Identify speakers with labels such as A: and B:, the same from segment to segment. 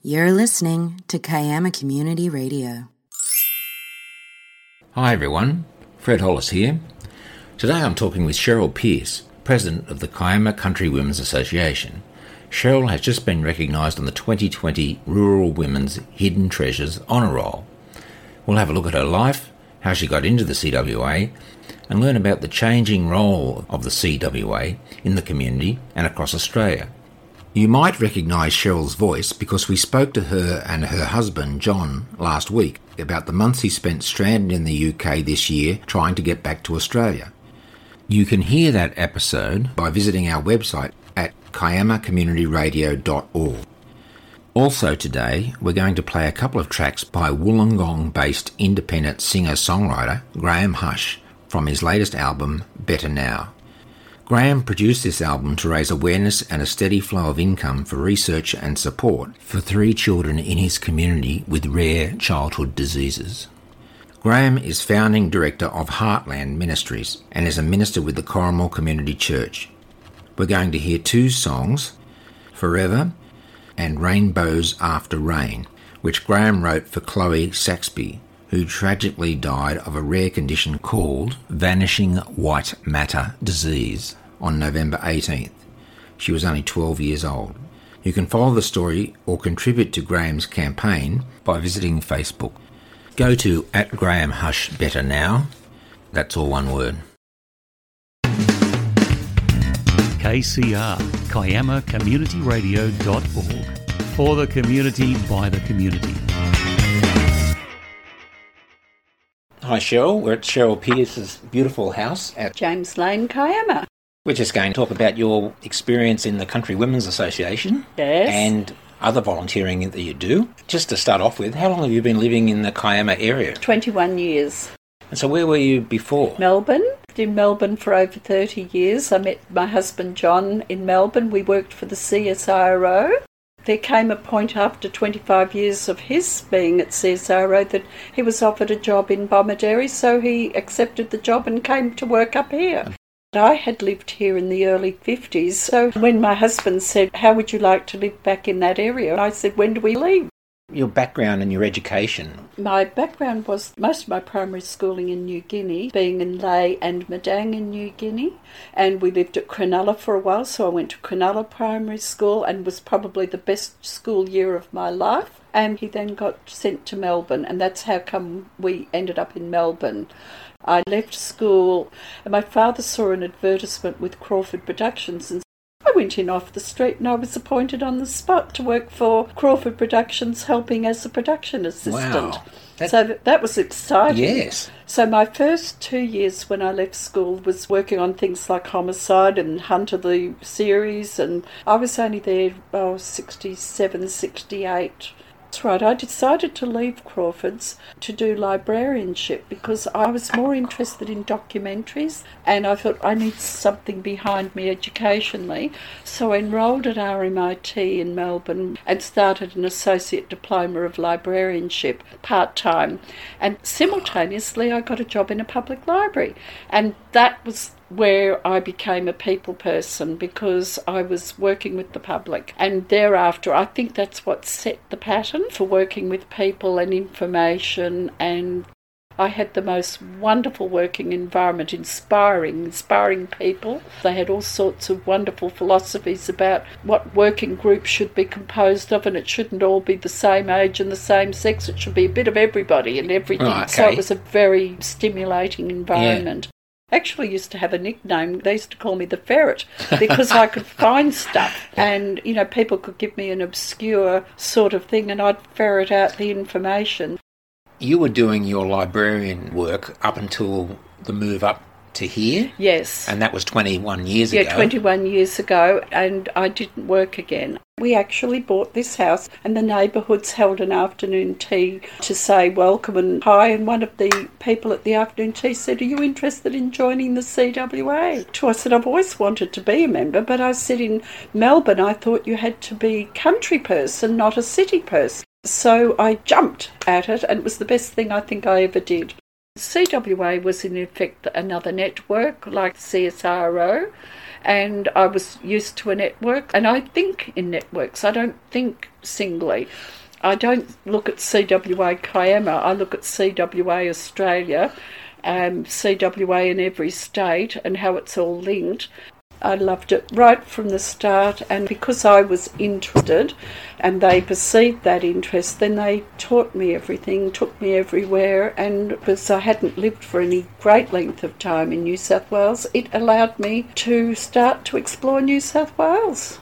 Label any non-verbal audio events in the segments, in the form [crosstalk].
A: You're listening to Kiama Community Radio.
B: Hi everyone, Fred Hollis here. Today I'm talking with Cheryl Pearce, President of the Kiama Country Women's Association. Cheryl has just been recognised on the 2020 Rural Women's Hidden Treasures Honour Roll. We'll have a look at her life, how she got into the CWA, and learn about the changing role of the CWA in the community and across Australia. You might recognise Cheryl's voice because we spoke to her and her husband John last week about the months he spent stranded in the UK this year trying to get back to Australia. You can hear that episode by visiting our website at kiamacommunityradio.org. Also today, we're going to play a couple of tracks by Wollongong-based independent singer-songwriter Graham Hush from his latest album, Better Now. Graham produced this album to raise awareness and a steady flow of income for research and support for three children in his community with rare childhood diseases. Graham is founding director of Heartland Ministries and is a minister with the Corrimal Community Church. We're going to hear two songs, Forever and Rainbows After Rain, which Graham wrote for Chloe Saxby, who tragically died of a rare condition called vanishing white matter disease on November 18th. She was only 12 years old. You can follow the story or contribute to Graham's campaign by visiting Facebook. Go to at Graham Hush Better Now. That's all one word.
C: KCR, Kiama Community. For the community, by the community.
B: Hi Cheryl, we're at Cheryl Pearce's beautiful house at
D: James Lane, Kiama.
B: We're just going to talk about your experience in the Country Women's Association
D: Yes.
B: and other volunteering that you do. Just to start off with, how long have you been living in the Kiama area?
D: 21 years.
B: And so where were you before?
D: Melbourne. In Melbourne for over 30 years. I met my husband John in Melbourne. We worked for the CSIRO. There came a point after 25 years of his being at CSIRO that he was offered a job in Bomaderry, so he accepted the job and came to work up here. I had lived here in the early 50s, so when my husband said, How would you like to live back in that area? I said, When do we leave?
B: Your background and your education.
D: My background was most of my primary schooling in New Guinea, being in Lae and Madang in New Guinea. And we lived at Cronulla for a while, so I went to Cronulla Primary School and was probably the best school year of my life. And he then got sent to Melbourne, and that's how come we ended up in Melbourne. I left school, and my father saw an advertisement with Crawford Productions and went in off the street and I was appointed on the spot to work for Crawford Productions, helping as a production assistant.
B: Wow. That-
D: so th- that was exciting.
B: Yes.
D: So my first two years when I left school was working on things like Homicide and Hunter the series, and I was only there oh, 67, 68. That's right, I decided to leave Crawford's to do librarianship because I was more interested in documentaries and I thought I need something behind me educationally. So I enrolled at RMIT in Melbourne and started an associate diploma of librarianship part time. And simultaneously, I got a job in a public library. And that was where I became a people person because I was working with the public. And thereafter, I think that's what set the pattern for working with people and information. And I had the most wonderful working environment, inspiring, inspiring people. They had all sorts of wonderful philosophies about what working groups should be composed of, and it shouldn't all be the same age and the same sex. It should be a bit of everybody and everything.
B: Oh,
D: So it was a very stimulating environment. Actually, used to have a nickname. They used to call me the ferret because I could [laughs] find stuff, and you know, people could give me an obscure sort of thing, and I'd ferret out the information.
B: You were doing your librarian work up until the move up to here,
D: Yes,
B: and that was 21 years ago.
D: yeah, 21 years ago, and I didn't work again. We actually bought this house, and the neighbourhoods held an afternoon tea to say welcome and hi. And one of the people at the afternoon tea said, Are you interested in joining the CWA? To I said, I've always wanted to be a member, but I said in Melbourne, I thought you had to be country person, not a city person. So I jumped at it, and it was the best thing I think I ever did. CWA was in effect another network like CSIRO, and I was used to a network, and I think in networks, I don't think singly. I don't look at CWA Kiama, I look at CWA Australia, um, CWA in every state, and how it's all linked. I loved it right from the start, and because I was interested and they perceived that interest, then they taught me everything, took me everywhere, and because I hadn't lived for any great length of time in New South Wales, it allowed me to start to explore New South Wales.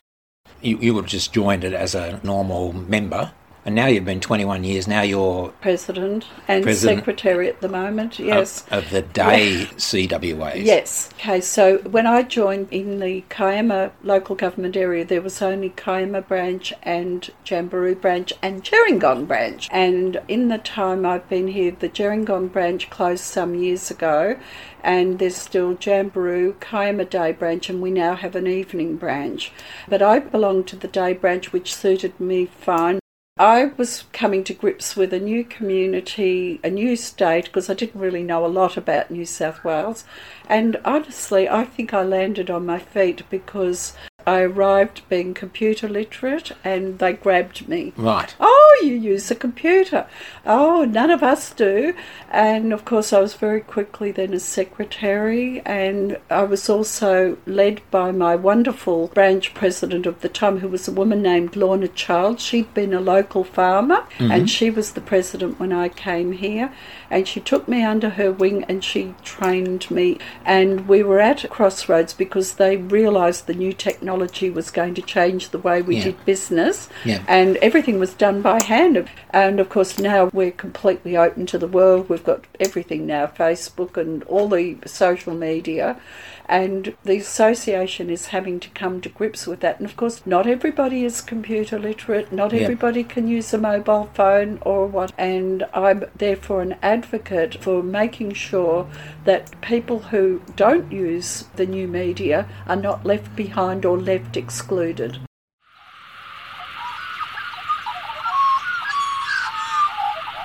B: You, you have just joined it as a normal member and now you've been 21 years. Now you're
D: president and president secretary at the moment. Yes,
B: of, of the day yeah. CWAs. [laughs]
D: Yes. Okay. So when I joined in the Kiama local government area, there was only Kiama branch and Jamberoo branch and Gerringong branch. And in the time I've been here, the Gerringong branch closed some years ago, and there's still Jamberoo, Kiama Day branch, and we now have an evening branch. But I belong to the day branch, which suited me fine. I was coming to grips with a new community, a new state, because I didn't really know a lot about New South Wales. And honestly, I think I landed on my feet because I arrived being computer literate and they grabbed me.
B: Right.
D: Oh, you use a computer. Oh, none of us do. And of course, I was very quickly then a secretary, and I was also led by my wonderful branch president of the time, who was a woman named Lorna Child. She'd been a local farmer, mm-hmm. and she was the president when I came here. And she took me under her wing and she trained me. And we were at crossroads because they realised the new technology technology was going to change the way we yeah. did business,
B: yeah.
D: and everything was done by hand. And of course, now we're completely open to the world. We've got everything now Facebook and all the social media. And the association is having to come to grips with that. And of course, not everybody is computer literate, not yeah. everybody can use a mobile phone or what. And I'm therefore an advocate for making sure that people who don't use the new media are not left behind or left excluded.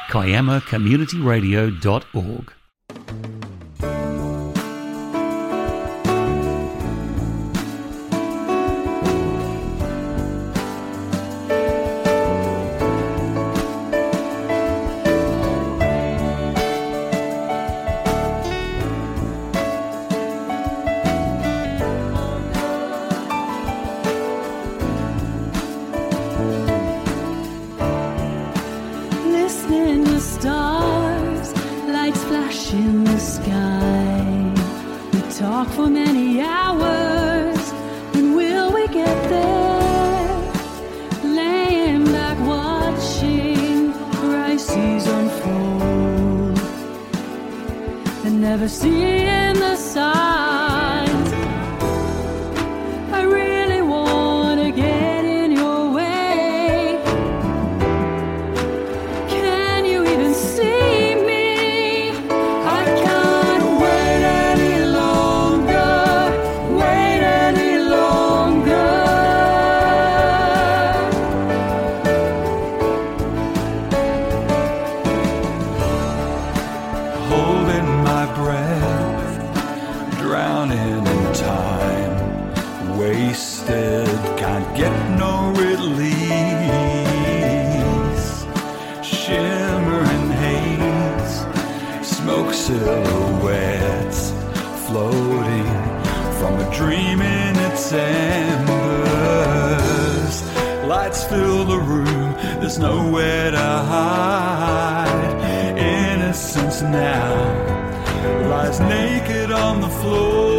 C: KiamaCommunityRadio.org
E: smoke silhouettes floating from a dream in its embers. Lights fill the room, there's nowhere to hide. Innocence now lies naked on the floor.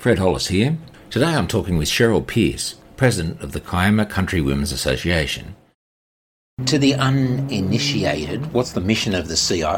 B: Fred Hollis here. Today I'm talking with Cheryl Pearce, President of the Kiama Country Women's Association. To the uninitiated, what's the mission of the CI?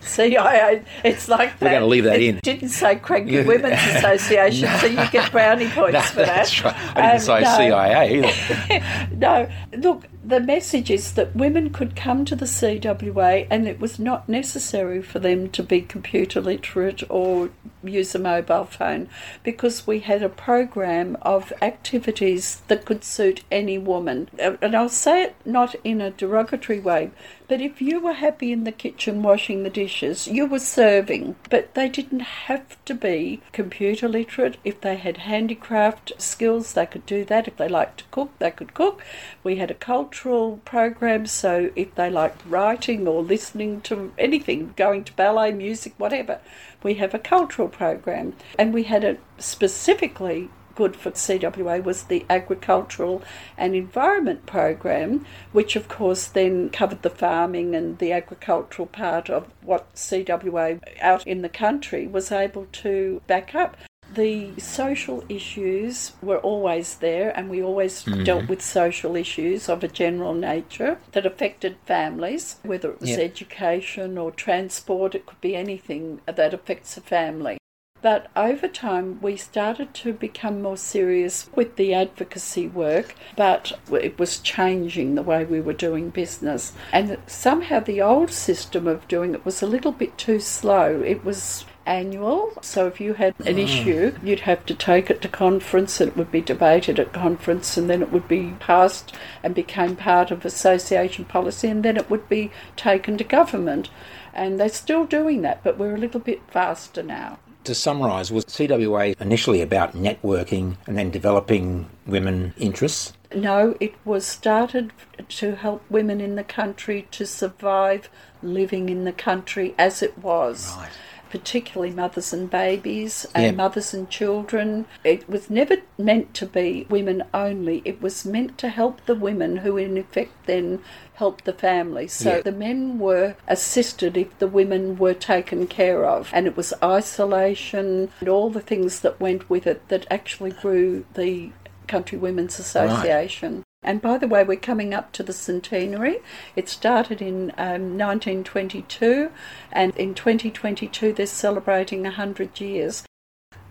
D: CIA, [laughs] it's like that.
B: We're going to leave that
D: it
B: in.
D: didn't say Cranky Women's [laughs] Association, so you get brownie [laughs] points
B: No,
D: for that.
B: that's right. I didn't
D: Um,
B: say
D: no.
B: CIA either.
D: no, look, the message is that women could come to the CWA and it was not necessary for them to be computer literate or use a mobile phone because we had a program of activities that could suit any woman. And I'll say it not in a derogatory way, but if you were happy in the kitchen washing the dishes, you were serving. But they didn't have to be computer literate. If they had handicraft skills, they could do that. If they liked to cook, they could cook. We had a cultural program, so if they like writing or listening to anything, going to ballet, music, whatever, we have a cultural program. And we had a specifically good for CWA was the agricultural and environment program, which of course then covered the farming and the agricultural part of what CWA out in the country was able to back up. The social issues were always there, and we always mm-hmm. dealt with social issues of a general nature that affected families, whether it was
B: Yep.
D: education or transport, it could be anything that affects a family. But over time, we started to become more serious with the advocacy work, but it was changing the way we were doing business. And somehow the old system of doing it was a little bit too slow. It was annual, so if you had an hmm. issue, you'd have to take it to conference, and it would be debated at conference, and then it would be passed and became part of association policy, and then it would be taken to government. And they're still doing that, but we're a little bit faster now.
B: To summarise, was CWA initially about networking and then developing women interests?
D: No, it was started to help women in the country to survive living in the country as it was.
B: Right.
D: Particularly mothers and babies and
B: Yeah.
D: mothers and children. It was never meant to be women only. It was meant to help the women who, in effect, then helped the family. So
B: Yeah.
D: the men were assisted if the women were taken care of. And it was isolation and all the things that went with it that actually grew the Country Women's Association. And by the way, we're coming up to the centenary. It started in um, 1922, and in 2022 they're celebrating 100 years.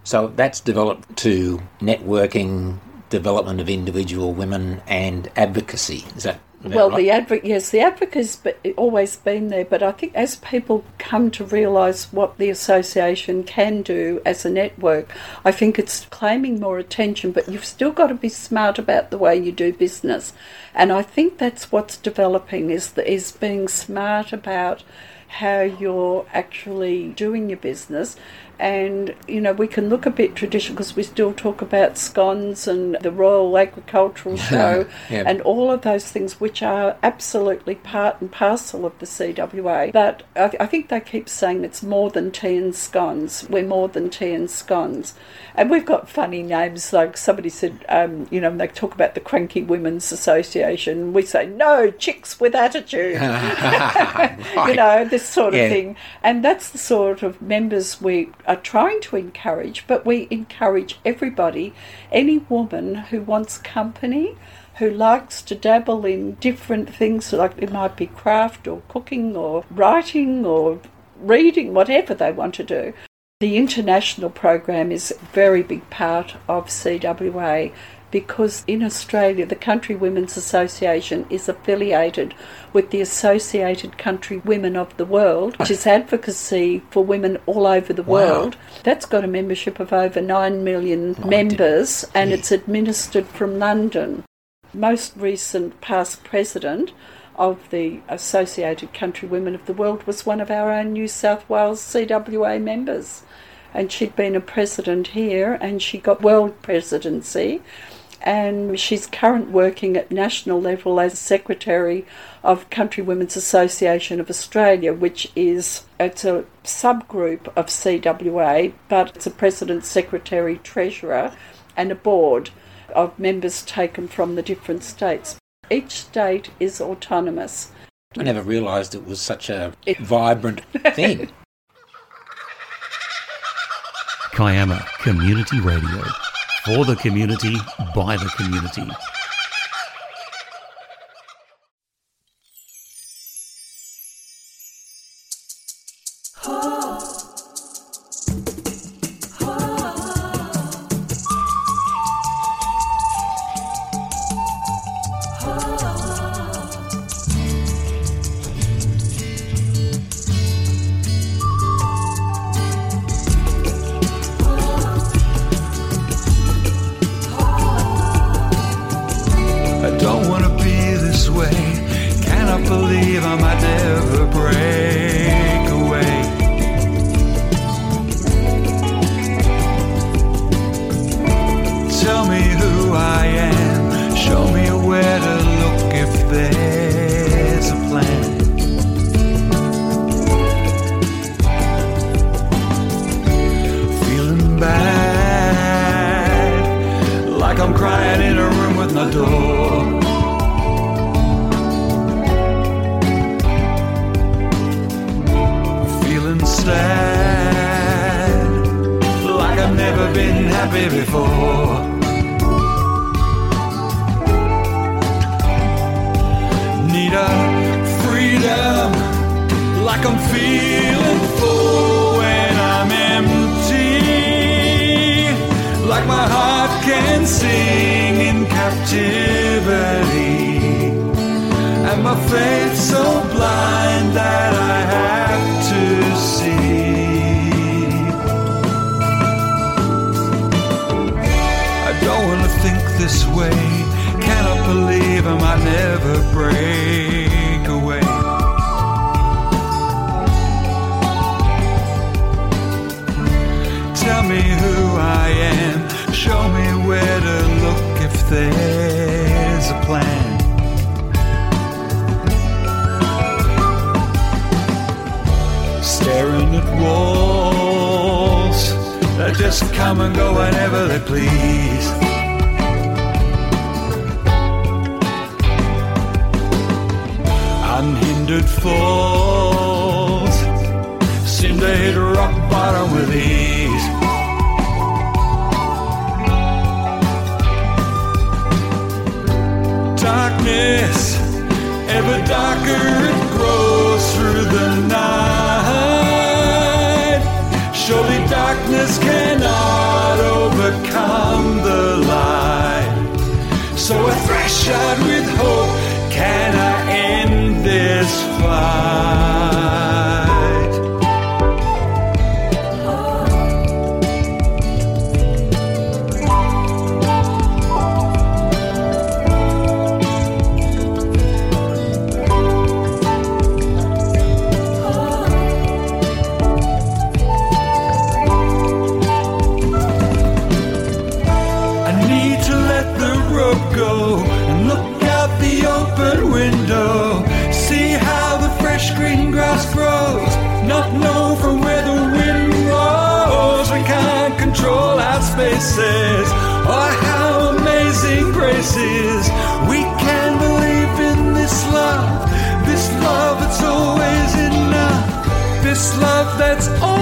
B: So that's developed to networking, development of individual women, and advocacy. Is that
D: well,
B: right?
D: the advo- yes, the advocacy's be- always been there, but I think as people come to realise what the association can do as a network, I think it's claiming more attention. But you've still got to be smart about the way you do business, and I think that's what's developing is the, is being smart about how you're actually doing your business. And you know, we can look a bit traditional because we still talk about scones and the Royal Agricultural [laughs] Show
B: Yeah.
D: and all of those things, which are absolutely part and parcel of the CWA. But I, th- I think they keep saying it's more than tea and scones. We're more than tea and scones. And we've got funny names, like somebody said, um, you know, they talk about the Cranky Women's Association. We say, no, chicks with attitude. [laughs] [laughs] you know, this sort of
B: Yeah.
D: thing. And that's the sort of members we are trying to encourage, but we encourage everybody, any woman who wants company, who likes to dabble in different things, like it might be craft or cooking or writing or reading, whatever they want to do. The international program is a very big part of CWA because in Australia, the Country Women's Association is affiliated with the Associated Country Women of the World, which is advocacy for women all over the
B: Wow.
D: world. That's got a membership of over 9 million members and
B: Gee.
D: it's administered from London. Most recent past president of the Associated Country Women of the World was one of our own New South Wales CWA members. And she'd been a president here and she got world presidency and she's current working at national level as secretary of Country Women's Association of Australia, which is it's a subgroup of CWA, but it's a president, secretary, treasurer, and a board of members taken from the different states. Each state is autonomous.
B: I never realised it was such a [laughs]
D: it...
B: vibrant thing.
C: Kiama Community Radio for the community, by the community.
E: Oh. I'm crying in a room with no door. I'm feeling sad, like I've never been happy before. and sing in captivity. And my faith so blind that I have to see. I don't wanna think this way. Cannot believe I might never break. I'm that's all.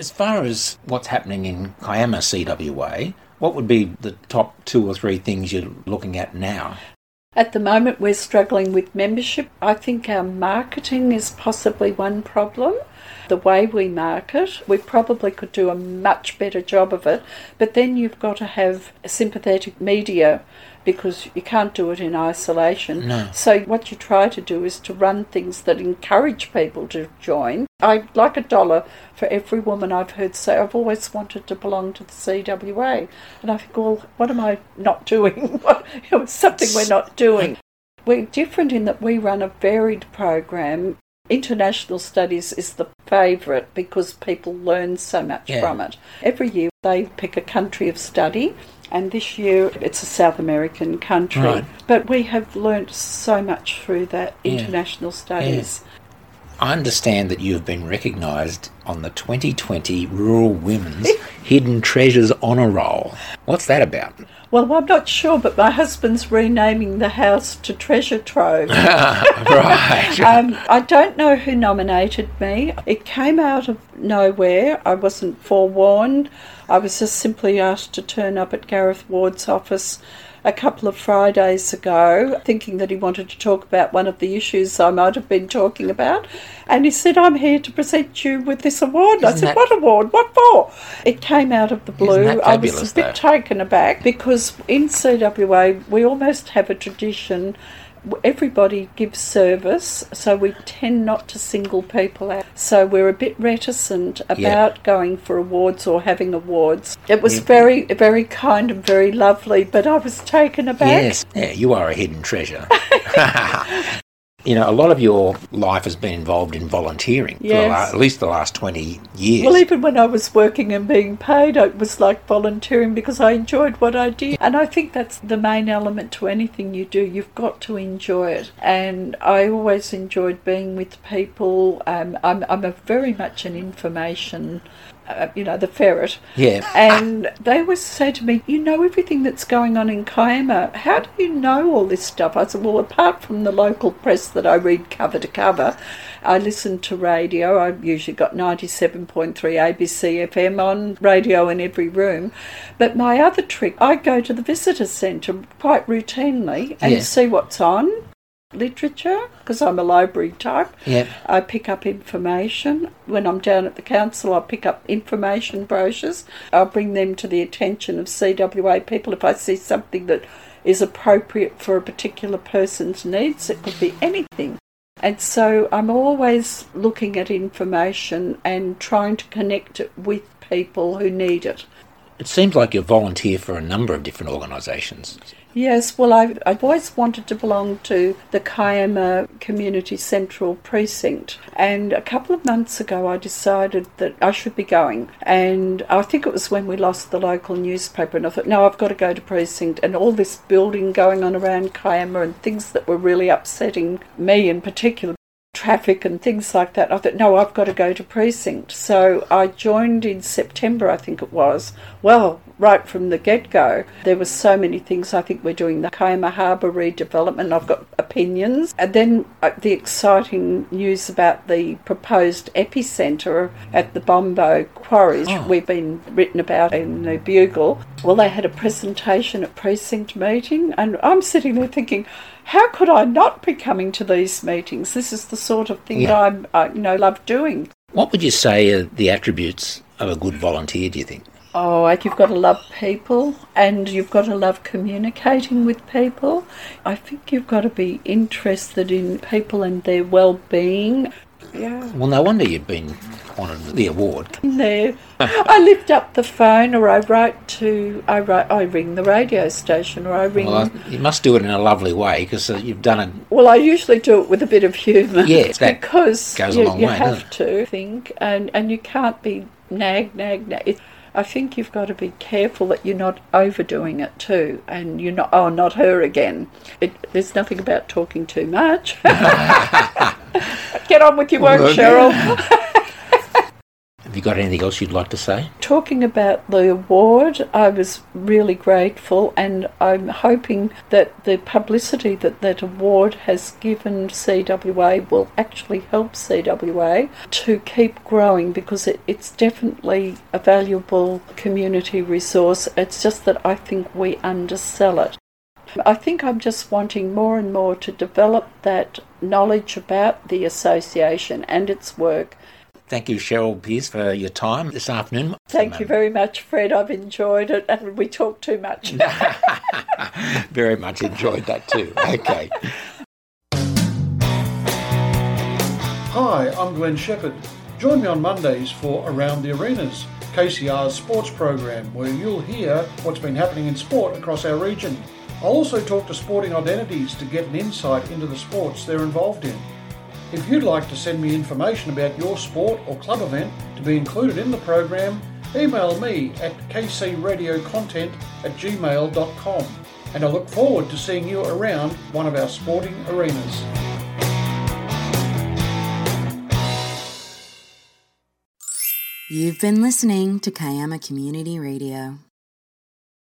B: As far as what's happening in Kiama CWA, what would be the top two or three things you're looking at now?
D: At the moment, we're struggling with membership. I think our marketing is possibly one problem. The way we market, we probably could do a much better job of it, but then you've got to have sympathetic media because you can't do it in isolation.
B: No.
D: So, what you try to do is to run things that encourage people to join. I'd like a dollar for every woman I've heard say, I've always wanted to belong to the CWA. And I think, well, what am I not doing? [laughs] it's something we're not doing. [laughs] We're different in that we run a varied program. International studies is the favourite because people learn so much
B: Yeah.
D: from it. Every year they pick a country of study, and this year it's a South American country.
B: Right.
D: But we have learnt so much through that
B: Yeah.
D: international studies.
B: I understand that you've been recognised on the 2020 Rural Women's [laughs] Hidden Treasures Honour Roll. What's that about?
D: Well, I'm not sure, but my husband's renaming the house to Treasure Trove. [laughs]
B: right. [laughs]
D: Um, I don't know who nominated me. It came out of nowhere. I wasn't forewarned. I was just simply asked to turn up at Gareth Ward's office a couple of Fridays ago, thinking that he wanted to talk about one of the issues I might have been talking about. And he said, I'm here to present you with this award. I
B: Isn't
D: said,
B: that-
D: What award? What for? It came out of the blue. I was a bit
B: though?
D: taken aback because in CWA we almost have a tradition. Everybody gives service, so we tend not to single people out. So we're a bit reticent about going for awards or having awards. It was
B: Yeah.
D: very, very kind and very lovely, but I was taken aback.
B: Yes. Yeah, you are a hidden treasure. [laughs] [laughs] you know, a lot of your life has been involved in volunteering for
D: Yes.
B: la- at least the last 20 years.
D: Well, even when I was working and being paid, it was like volunteering because I enjoyed what I did. And I think that's the main element to anything you do. You've got to enjoy it. And I always enjoyed being with people. Um, I'm, I'm a very much an information, uh, you know, the ferret.
B: yeah.
D: And they always say to me, You know everything that's going on in Kiama. How do you know all this stuff? I said, Well, apart from the local press that I read cover to cover, I listen to radio. I've usually got 97.3 ABC FM on radio in every room. But my other trick, I go to the visitor centre quite routinely and
B: Yeah.
D: see what's on. Literature, because I'm a library type.
B: Yeah.
D: I pick up information. When I'm down at the council, I pick up information brochures. I'll bring them to the attention of CWA people if I see something that is appropriate for a particular person's needs. It could be anything. And so I'm always looking at information and trying to connect it with people who need it.
B: It seems like you volunteer for a number of different organisations.
D: Yes, well, I've, I've always wanted to belong to the Kiama Community Central Precinct, and a couple of months ago I decided that I should be going. And I think it was when we lost the local newspaper, and I thought, no, I've got to go to Precinct, and all this building going on around Kiama and things that were really upsetting me in particular. Traffic and things like that. I thought, no, I've got to go to precinct. So I joined in September, I think it was. Well, right from the get go, there were so many things. I think we're doing the Kiama Harbour redevelopment. I've got opinions. And then uh, the exciting news about the proposed epicentre at the Bombo Quarries.
B: Oh.
D: We've been written about in the Bugle. Well, they had a presentation at precinct meeting, and I'm sitting there thinking, how could I not be coming to these meetings? This is the sort of thing
B: Yeah.
D: that I'm, I, you know, love doing.
B: What would you say are the attributes of a good volunteer, do you think?
D: Oh, like you've got to love people and you've got to love communicating with people. I think you've got to be interested in people and their well-being. Yeah.
B: Well, no wonder you've been honoured the award.
D: There, I lift up the phone, or I write to, I write, I ring the radio station, or I ring.
B: Well, I- you must do it in a lovely way because uh, you've done it.
D: Well, I usually do it with a bit of humour.
B: Yes, that
D: because
B: goes a
D: you,
B: long
D: you
B: way,
D: have to think, and and you can't be nag, nag, nag. It, I think you've got to be careful that you're not overdoing it too, and you're not. Oh, not her again. It, there's nothing about talking too much. [laughs] [laughs] [laughs] Get on with your work,
B: Well,
D: Cheryl. [laughs]
B: Have you got anything else you'd like to say?
D: Talking about the award, I was really grateful, and I'm hoping that the publicity that that award has given CWA will actually help CWA to keep growing because it, it's definitely a valuable community resource. It's just that I think we undersell it. I think I'm just wanting more and more to develop that knowledge about the association and its work.
B: Thank you, Cheryl Pearce, for your time this afternoon.
D: Thank you very much, Fred. I've enjoyed it, and we talked too much. [laughs]
B: very much enjoyed that too. Okay.
F: Hi, I'm Glenn Shepherd. Join me on Mondays for Around the Arenas, KCR's sports program, where you'll hear what's been happening in sport across our region. I'll also talk to sporting identities to get an insight into the sports they're involved in. If you'd like to send me information about your sport or club event to be included in the program, email me at kcradiocontent at gmail.com and I look forward to seeing you around one of our sporting arenas.
A: You've been listening to Kiama Community Radio.